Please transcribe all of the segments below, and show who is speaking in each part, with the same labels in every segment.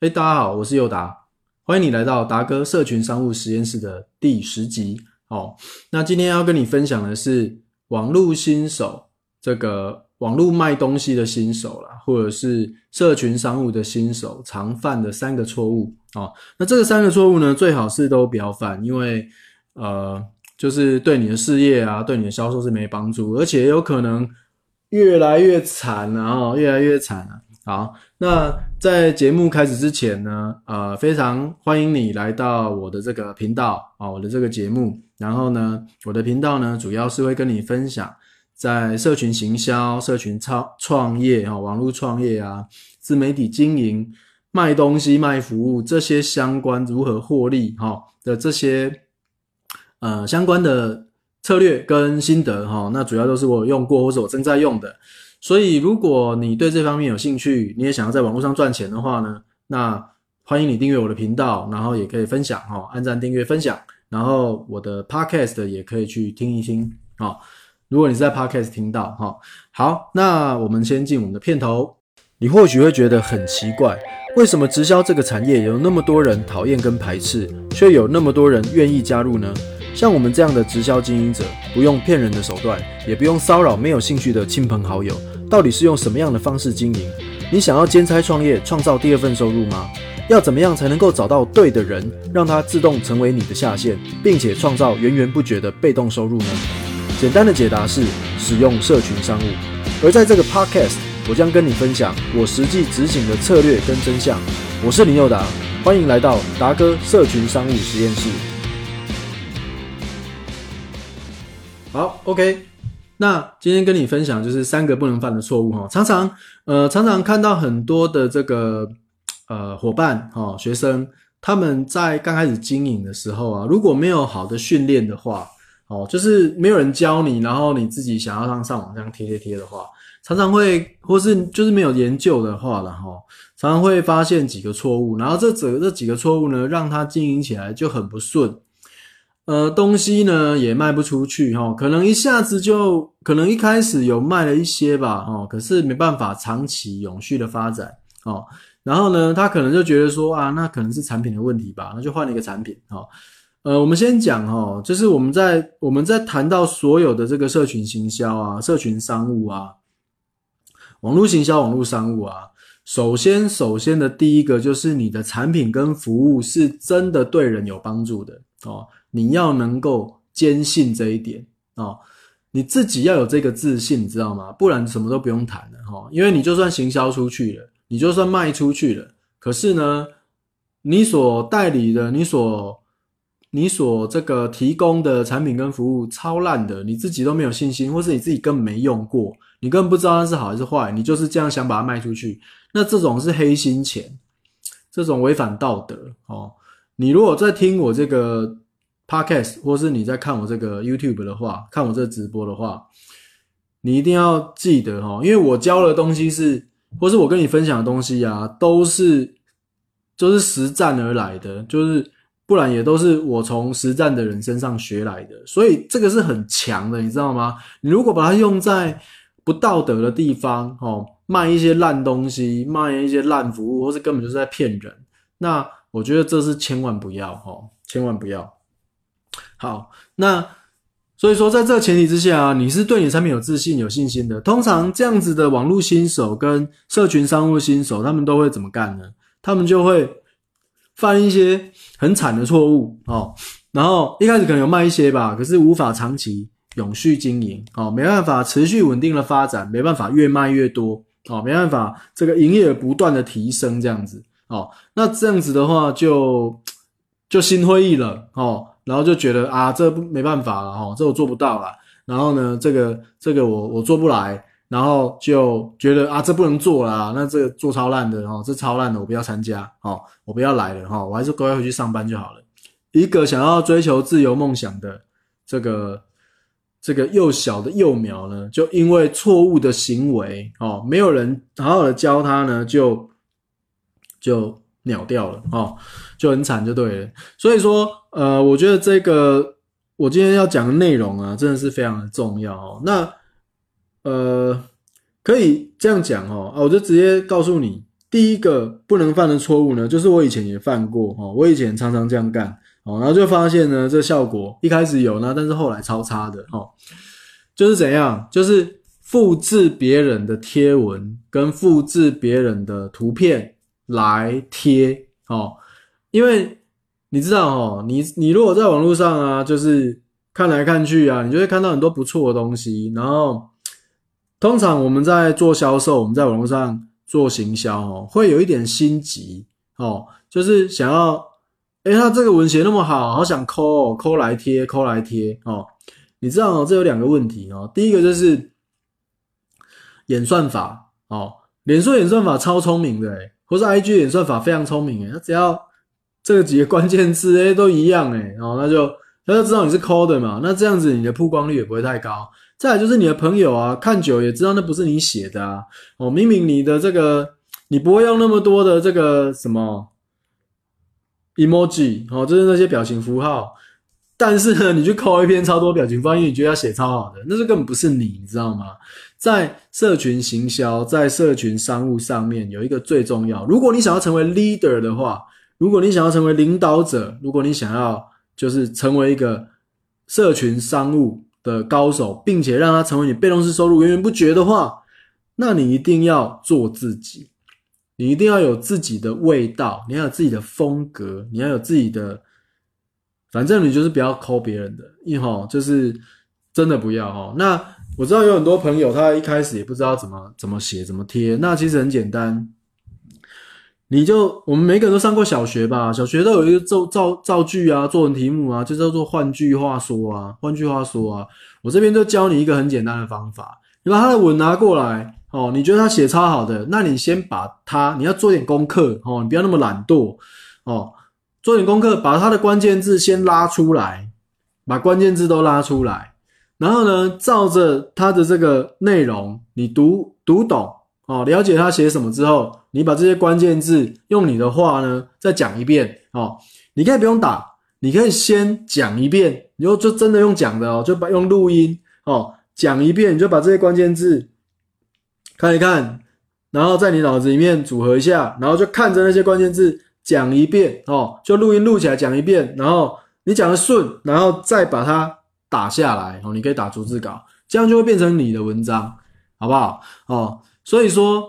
Speaker 1: 哎，大家好，我是佑达，欢迎你来到达哥社群商务实验室的第十集。哦，那今天要跟你分享的是网络新手，这个网络卖东西的新手啦，或者是社群商务的新手常犯的三个错误。哦，那这个三个错误呢，最好是都不要犯，因为呃，就是对你的事业啊，对你的销售是没帮助，而且有可能越来越惨啊，越来越惨啊。好，那在节目开始之前呢，呃，非常欢迎你来到我的这个频道啊，我的这个节目。然后呢，我的频道呢，主要是会跟你分享在社群行销、社群创创业哈、网络创业啊、自媒体经营、卖东西、卖服务这些相关如何获利哈的这些呃相关的策略跟心得哈。那主要都是我用过或者我正在用的。所以，如果你对这方面有兴趣，你也想要在网络上赚钱的话呢，那欢迎你订阅我的频道，然后也可以分享哈，按赞、订阅、分享，然后我的 podcast 也可以去听一听啊。如果你在 podcast 听到哈，好，那我们先进我们的片头。你或许会觉得很奇怪，为什么直销这个产业有那么多人讨厌跟排斥，却有那么多人愿意加入呢？像我们这样的直销经营者，不用骗人的手段，也不用骚扰没有兴趣的亲朋好友。到底是用什么样的方式经营？你想要兼差创业，创造第二份收入吗？要怎么样才能够找到对的人，让他自动成为你的下线，并且创造源源不绝的被动收入呢？简单的解答是使用社群商务。而在这个 podcast，我将跟你分享我实际执行的策略跟真相。我是林佑达，欢迎来到达哥社群商务实验室。好，OK。那今天跟你分享就是三个不能犯的错误哈，常常呃常常看到很多的这个呃伙伴哈学生他们在刚开始经营的时候啊，如果没有好的训练的话哦，就是没有人教你，然后你自己想要上上网这样贴贴贴的话，常常会或是就是没有研究的话了哈，常常会发现几个错误，然后这这这几个错误呢，让他经营起来就很不顺。呃，东西呢也卖不出去哈，可能一下子就可能一开始有卖了一些吧，哦，可是没办法长期永续的发展哦。然后呢，他可能就觉得说啊，那可能是产品的问题吧，那就换了一个产品哈。呃，我们先讲哈，就是我们在我们在谈到所有的这个社群行销啊、社群商务啊、网络行销、网络商务啊，首先首先的第一个就是你的产品跟服务是真的对人有帮助的哦。你要能够坚信这一点哦，你自己要有这个自信，你知道吗？不然什么都不用谈了哈。因为你就算行销出去了，你就算卖出去了，可是呢，你所代理的，你所你所这个提供的产品跟服务超烂的，你自己都没有信心，或是你自己根本没用过，你根本不知道它是好还是坏，你就是这样想把它卖出去，那这种是黑心钱，这种违反道德哦。你如果在听我这个。Podcast，或是你在看我这个 YouTube 的话，看我这直播的话，你一定要记得哈，因为我教的东西是，或是我跟你分享的东西啊，都是就是实战而来的，就是不然也都是我从实战的人身上学来的，所以这个是很强的，你知道吗？你如果把它用在不道德的地方，哦，卖一些烂东西，卖一些烂服务，或是根本就是在骗人，那我觉得这是千万不要哈，千万不要。好，那所以说，在这个前提之下啊，你是对你产品有自信、有信心的。通常这样子的网络新手跟社群商务新手，他们都会怎么干呢？他们就会犯一些很惨的错误哦。然后一开始可能有卖一些吧，可是无法长期永续经营哦，没办法持续稳定的发展，没办法越卖越多哦，没办法这个营业额不断的提升这样子哦。那这样子的话，就就心灰意冷哦。然后就觉得啊，这不没办法了哈，这我做不到了。然后呢，这个这个我我做不来，然后就觉得啊，这不能做了，那这个做超烂的哈，这超烂的，我不要参加哦，我不要来了哈，我还是乖乖回去上班就好了。一个想要追求自由梦想的这个这个幼小的幼苗呢，就因为错误的行为哦，没有人好好的教他呢，就就。鸟掉了哦，就很惨，就对了。所以说，呃，我觉得这个我今天要讲的内容啊，真的是非常的重要哦。那呃，可以这样讲哦，啊，我就直接告诉你，第第一个不能犯的错误呢，就是我以前也犯过哦，我以前常常这样干哦，然后就发现呢，这效果一开始有呢，但是后来超差的哦，就是怎样，就是复制别人的贴文跟复制别人的图片来贴哦，因为你知道哦，你你如果在网络上啊，就是看来看去啊，你就会看到很多不错的东西，然后通常我们在做销售，我们在网络上。做行销哦，会有一点心急哦，就是想要，哎，他这个文写那么好，好想抠哦，抠来贴，抠来贴哦。你知道哦，这有两个问题哦。第一个就是演算法哦，脸书演算法超聪明的诶或是 IG 演算法非常聪明诶它只要这几个关键字诶 都一样诶哦，那就他就知道你是抠的嘛，那这样子你的曝光率也不会太高。再来就是你的朋友啊，看久也知道那不是你写的啊。哦，明明你的这个你不会用那么多的这个什么 emoji 哦，就是那些表情符号，但是呢，你去抠一篇超多表情包，因为你觉得要写超好的，那是根本不是你，你知道吗？在社群行销，在社群商务上面有一个最重要，如果你想要成为 leader 的话，如果你想要成为领导者，如果你想要就是成为一个社群商务。的高手，并且让他成为你被动式收入源源不绝的话，那你一定要做自己，你一定要有自己的味道，你要有自己的风格，你要有自己的，反正你就是不要抠别人的，一吼就是真的不要哈。那我知道有很多朋友，他一开始也不知道怎么怎么写怎么贴，那其实很简单。你就我们每个人都上过小学吧，小学都有一个造造造句啊，作文题目啊，就叫做换句话说啊，换句话说啊，我这边就教你一个很简单的方法，你把他的文拿过来哦，你觉得他写超好的，那你先把他，你要做点功课哦，你不要那么懒惰哦，做点功课，把它的关键字先拉出来，把关键字都拉出来，然后呢，照着它的这个内容，你读读懂。哦，了解他写什么之后，你把这些关键字用你的话呢再讲一遍哦。你可以不用打，你可以先讲一遍，你就就真的用讲的哦，就把用录音哦讲一遍，你就把这些关键字看一看，然后在你脑子里面组合一下，然后就看着那些关键字讲一遍哦，就录音录起来讲一遍，然后你讲的顺，然后再把它打下来哦，你可以打逐字稿，这样就会变成你的文章，好不好？哦。所以说，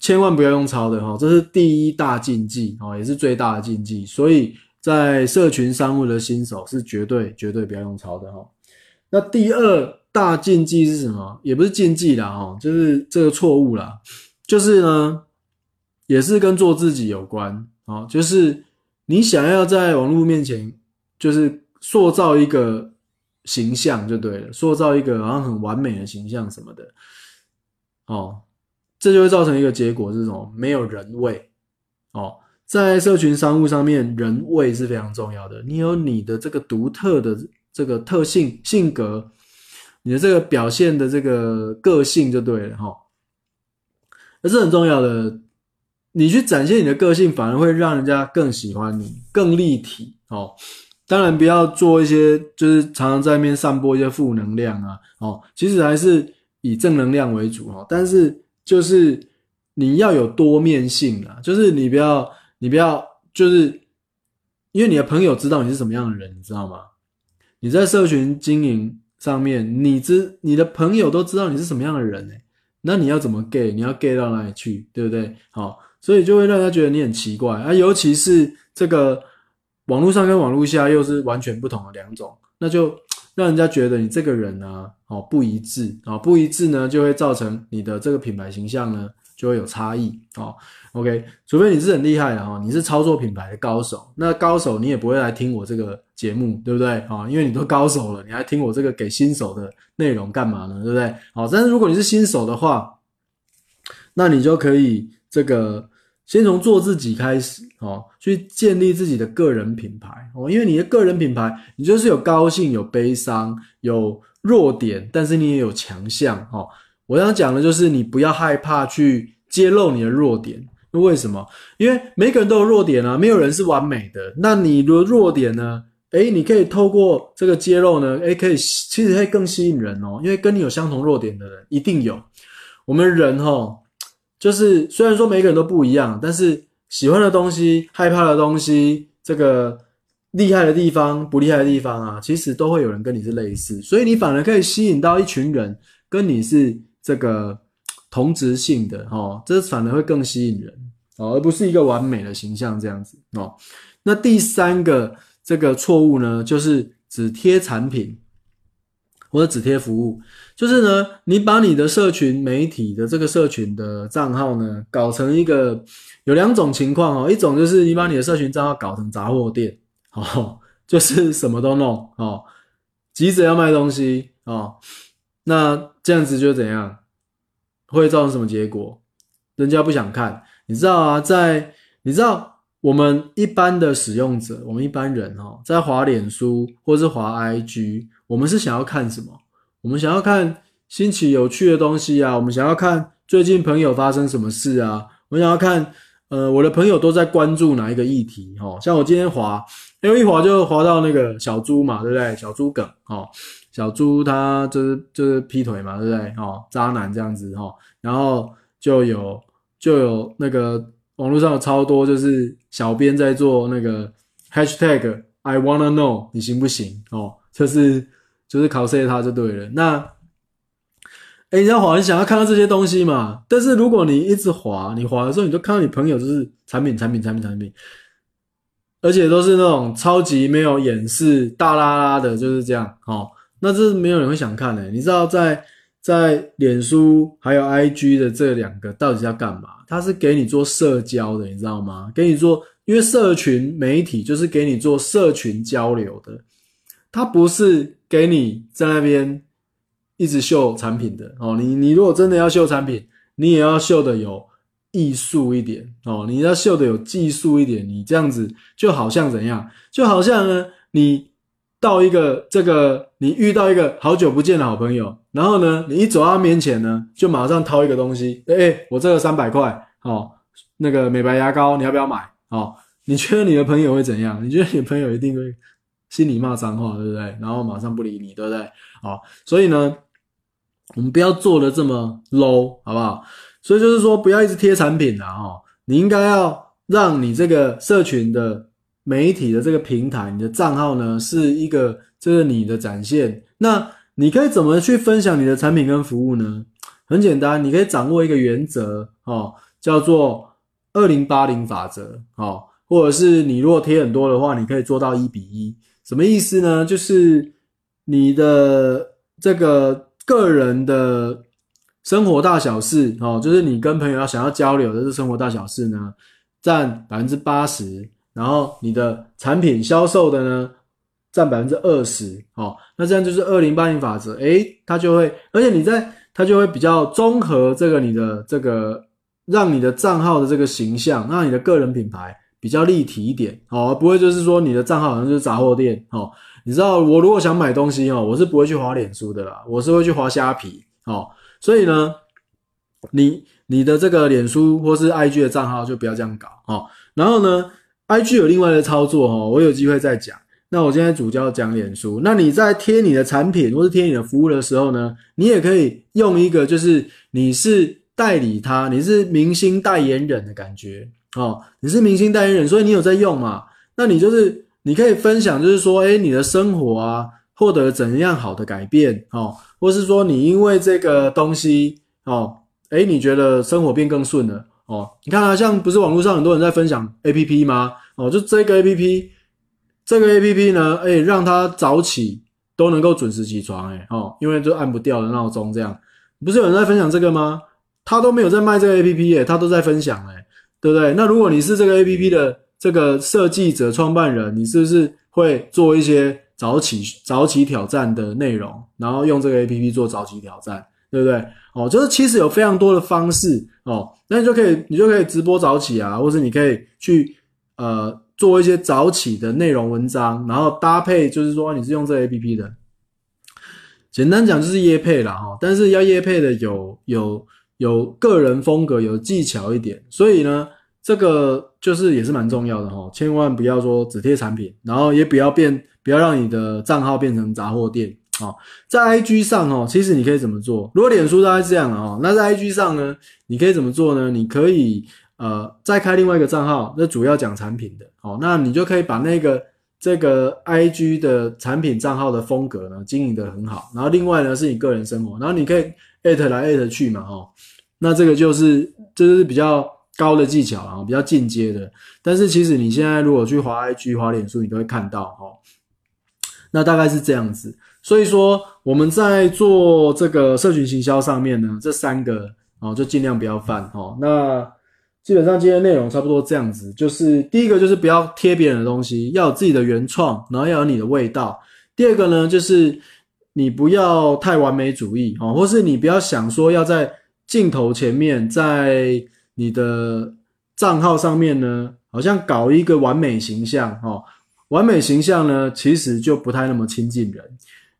Speaker 1: 千万不要用抄的哈，这是第一大禁忌哦，也是最大的禁忌。所以在社群商务的新手是绝对绝对不要用抄的哈。那第二大禁忌是什么？也不是禁忌啦哈，就是这个错误啦，就是呢，也是跟做自己有关哦，就是你想要在网络面前，就是塑造一个形象就对了，塑造一个好像很完美的形象什么的哦。这就会造成一个结果，这种没有人味哦。在社群商务上面，人味是非常重要的。你有你的这个独特的这个特性、性格，你的这个表现的这个个性就对了哈。这是很重要的。你去展现你的个性，反而会让人家更喜欢你，更立体哦。当然，不要做一些就是常常在面散播一些负能量啊哦。其实还是以正能量为主哦。但是。就是你要有多面性啊，就是你不要，你不要，就是因为你的朋友知道你是什么样的人，你知道吗？你在社群经营上面，你知你的朋友都知道你是什么样的人呢，那你要怎么 gay？你要 gay 到哪里去，对不对？好，所以就会让他觉得你很奇怪啊，尤其是这个网络上跟网络下又是完全不同的两种，那就。让人家觉得你这个人呢，哦不一致啊，不一致呢就会造成你的这个品牌形象呢就会有差异哦。OK，除非你是很厉害的哈，你是操作品牌的高手，那高手你也不会来听我这个节目，对不对啊？因为你都高手了，你还听我这个给新手的内容干嘛呢？对不对？好，但是如果你是新手的话，那你就可以这个。先从做自己开始哦，去建立自己的个人品牌哦，因为你的个人品牌，你就是有高兴、有悲伤、有弱点，但是你也有强项哦。我想讲的就是你不要害怕去揭露你的弱点，那为什么？因为每个人都有弱点啊，没有人是完美的。那你的弱点呢？诶，你可以透过这个揭露呢，诶，可以其实会更吸引人哦，因为跟你有相同弱点的人一定有。我们人哈。就是虽然说每个人都不一样，但是喜欢的东西、害怕的东西，这个厉害的地方、不厉害的地方啊，其实都会有人跟你是类似，所以你反而可以吸引到一群人跟你是这个同质性的哦，这反而会更吸引人哦，而不是一个完美的形象这样子哦。那第三个这个错误呢，就是只贴产品或者纸贴服务，就是呢，你把你的社群媒体的这个社群的账号呢，搞成一个有两种情况哦，一种就是你把你的社群账号搞成杂货店哦，就是什么都弄哦，急着要卖东西哦，那这样子就怎样，会造成什么结果？人家不想看，你知道啊，在你知道。我们一般的使用者，我们一般人哦，在滑脸书或是滑 IG，我们是想要看什么？我们想要看新奇有趣的东西啊，我们想要看最近朋友发生什么事啊，我想要看，呃，我的朋友都在关注哪一个议题？哦，像我今天滑，因为一滑就滑到那个小猪嘛，对不对？小猪梗哦，小猪他就是就是劈腿嘛，对不对？哦，渣男这样子哈，然后就有就有那个。网络上有超多，就是小编在做那个 hashtag I wanna know，你行不行？哦，就是就是考试他就对了。那，哎，你要滑，你想要看到这些东西嘛？但是如果你一直滑，你滑的时候，你就看到你朋友就是产品、产品、产品、产品，而且都是那种超级没有掩饰、大拉拉的，就是这样。哦，那这是没有人会想看的。你知道在。在脸书还有 IG 的这两个到底要干嘛？它是给你做社交的，你知道吗？给你做，因为社群媒体就是给你做社群交流的，它不是给你在那边一直秀产品的哦。你你如果真的要秀产品，你也要秀的有艺术一点哦，你要秀的有技术一点。你这样子就好像怎样？就好像呢，你。到一个这个，你遇到一个好久不见的好朋友，然后呢，你一走到他面前呢，就马上掏一个东西，哎，我这个三百块，哦，那个美白牙膏，你要不要买？哦，你觉得你的朋友会怎样？你觉得你朋友一定会心里骂脏话，对不对？然后马上不理你，对不对？好，所以呢，我们不要做的这么 low，好不好？所以就是说，不要一直贴产品啊，哈，你应该要让你这个社群的。媒体的这个平台，你的账号呢是一个，这是你的展现。那你可以怎么去分享你的产品跟服务呢？很简单，你可以掌握一个原则哦，叫做二零八零法则哦，或者是你如果贴很多的话，你可以做到一比一。什么意思呢？就是你的这个个人的生活大小事哦，就是你跟朋友要想要交流的这生活大小事呢，占百分之八十。然后你的产品销售的呢，占百分之二十，哦，那这样就是二零八零法则，诶，它就会，而且你在它就会比较综合这个你的这个，让你的账号的这个形象，让你的个人品牌比较立体一点，哦，不会就是说你的账号好像就是杂货店，哦，你知道我如果想买东西哦，我是不会去滑脸书的啦，我是会去滑虾皮，哦，所以呢，你你的这个脸书或是 IG 的账号就不要这样搞，哦，然后呢。I G 有另外的操作哦，我有机会再讲。那我现在主教讲脸书。那你在贴你的产品或是贴你的服务的时候呢，你也可以用一个就是你是代理他，你是明星代言人的感觉哦。你是明星代言人，所以你有在用嘛？那你就是你可以分享，就是说，哎，你的生活啊，获得怎样好的改变哦，或是说你因为这个东西哦，哎，你觉得生活变更顺了哦？你看啊，像不是网络上很多人在分享 A P P 吗？哦，就这个 A P P，这个 A P P 呢，哎，让他早起都能够准时起床，哎，哦，因为就按不掉的闹钟这样，不是有人在分享这个吗？他都没有在卖这个 A P P，哎，他都在分享，哎，对不对？那如果你是这个 A P P 的这个设计者、创办人，你是不是会做一些早起早起挑战的内容，然后用这个 A P P 做早起挑战，对不对？哦，就是其实有非常多的方式，哦，那你就可以你就可以直播早起啊，或者你可以去。呃，做一些早起的内容文章，然后搭配，就是说你是用这 A P P 的，简单讲就是叶配了哈。但是要叶配的有有有个人风格，有技巧一点，所以呢，这个就是也是蛮重要的哈。千万不要说只贴产品，然后也不要变，不要让你的账号变成杂货店哦，在 IG 上哦，其实你可以怎么做？如果脸书大概是这样的哦，那在 IG 上呢，你可以怎么做呢？你可以呃再开另外一个账号，那主要讲产品的哦，那你就可以把那个这个 IG 的产品账号的风格呢经营的很好，然后另外呢是你个人生活，然后你可以艾特来艾特去嘛哦，那这个就是这就是比较高的技巧啊，比较进阶的。但是其实你现在如果去滑 IG、滑脸书，你都会看到哦。那大概是这样子，所以说我们在做这个社群行销上面呢，这三个哦就尽量不要犯哦。那基本上今天内容差不多这样子，就是第一个就是不要贴别人的东西，要有自己的原创，然后要有你的味道。第二个呢，就是你不要太完美主义哦，或是你不要想说要在镜头前面，在你的账号上面呢，好像搞一个完美形象哦。完美形象呢，其实就不太那么亲近人。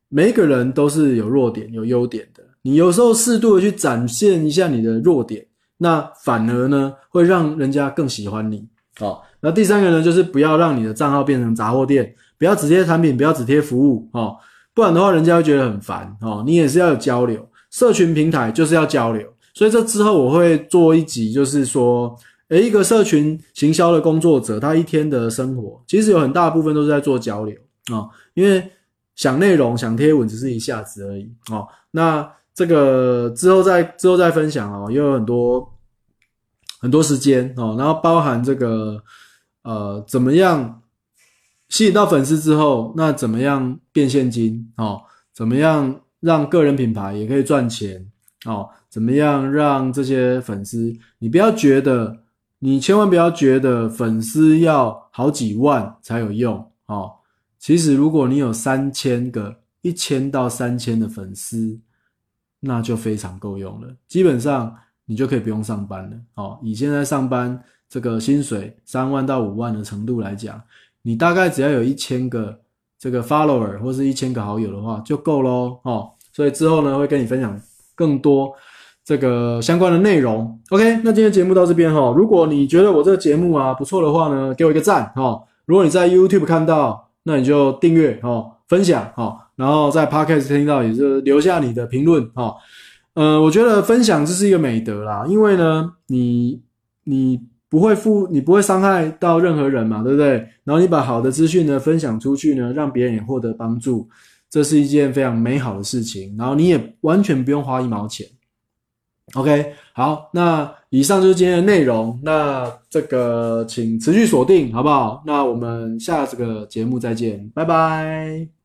Speaker 1: 每一个人都是有弱点、有优点的。你有时候适度的去展现一下你的弱点，那反而呢会让人家更喜欢你。哦，那第三个呢，就是不要让你的账号变成杂货店，不要只贴产品，不要只贴服务，哦，不然的话人家会觉得很烦。哦，你也是要有交流，社群平台就是要交流。所以这之后我会做一集，就是说。诶，一个社群行销的工作者，他一天的生活其实有很大部分都是在做交流啊，因为想内容、想贴文只是一下子而已哦。那这个之后再之后再分享哦，又有很多很多时间哦，然后包含这个呃，怎么样吸引到粉丝之后，那怎么样变现金哦？怎么样让个人品牌也可以赚钱哦？怎么样让这些粉丝，你不要觉得。你千万不要觉得粉丝要好几万才有用哦。其实如果你有三千个、一千到三千的粉丝，那就非常够用了。基本上你就可以不用上班了哦。以现在上班这个薪水三万到五万的程度来讲，你大概只要有一千个这个 follower 或是一千个好友的话就够喽哦。所以之后呢会跟你分享更多。这个相关的内容，OK，那今天节目到这边哈。如果你觉得我这个节目啊不错的话呢，给我一个赞哈。如果你在 YouTube 看到，那你就订阅哈，分享哈。然后在 Podcast 听到，也是留下你的评论哈。呃，我觉得分享这是一个美德啦，因为呢，你你不会负，你不会伤害到任何人嘛，对不对？然后你把好的资讯呢分享出去呢，让别人也获得帮助，这是一件非常美好的事情。然后你也完全不用花一毛钱。OK，好，那以上就是今天的内容。那这个请持续锁定，好不好？那我们下这个节目再见，拜拜。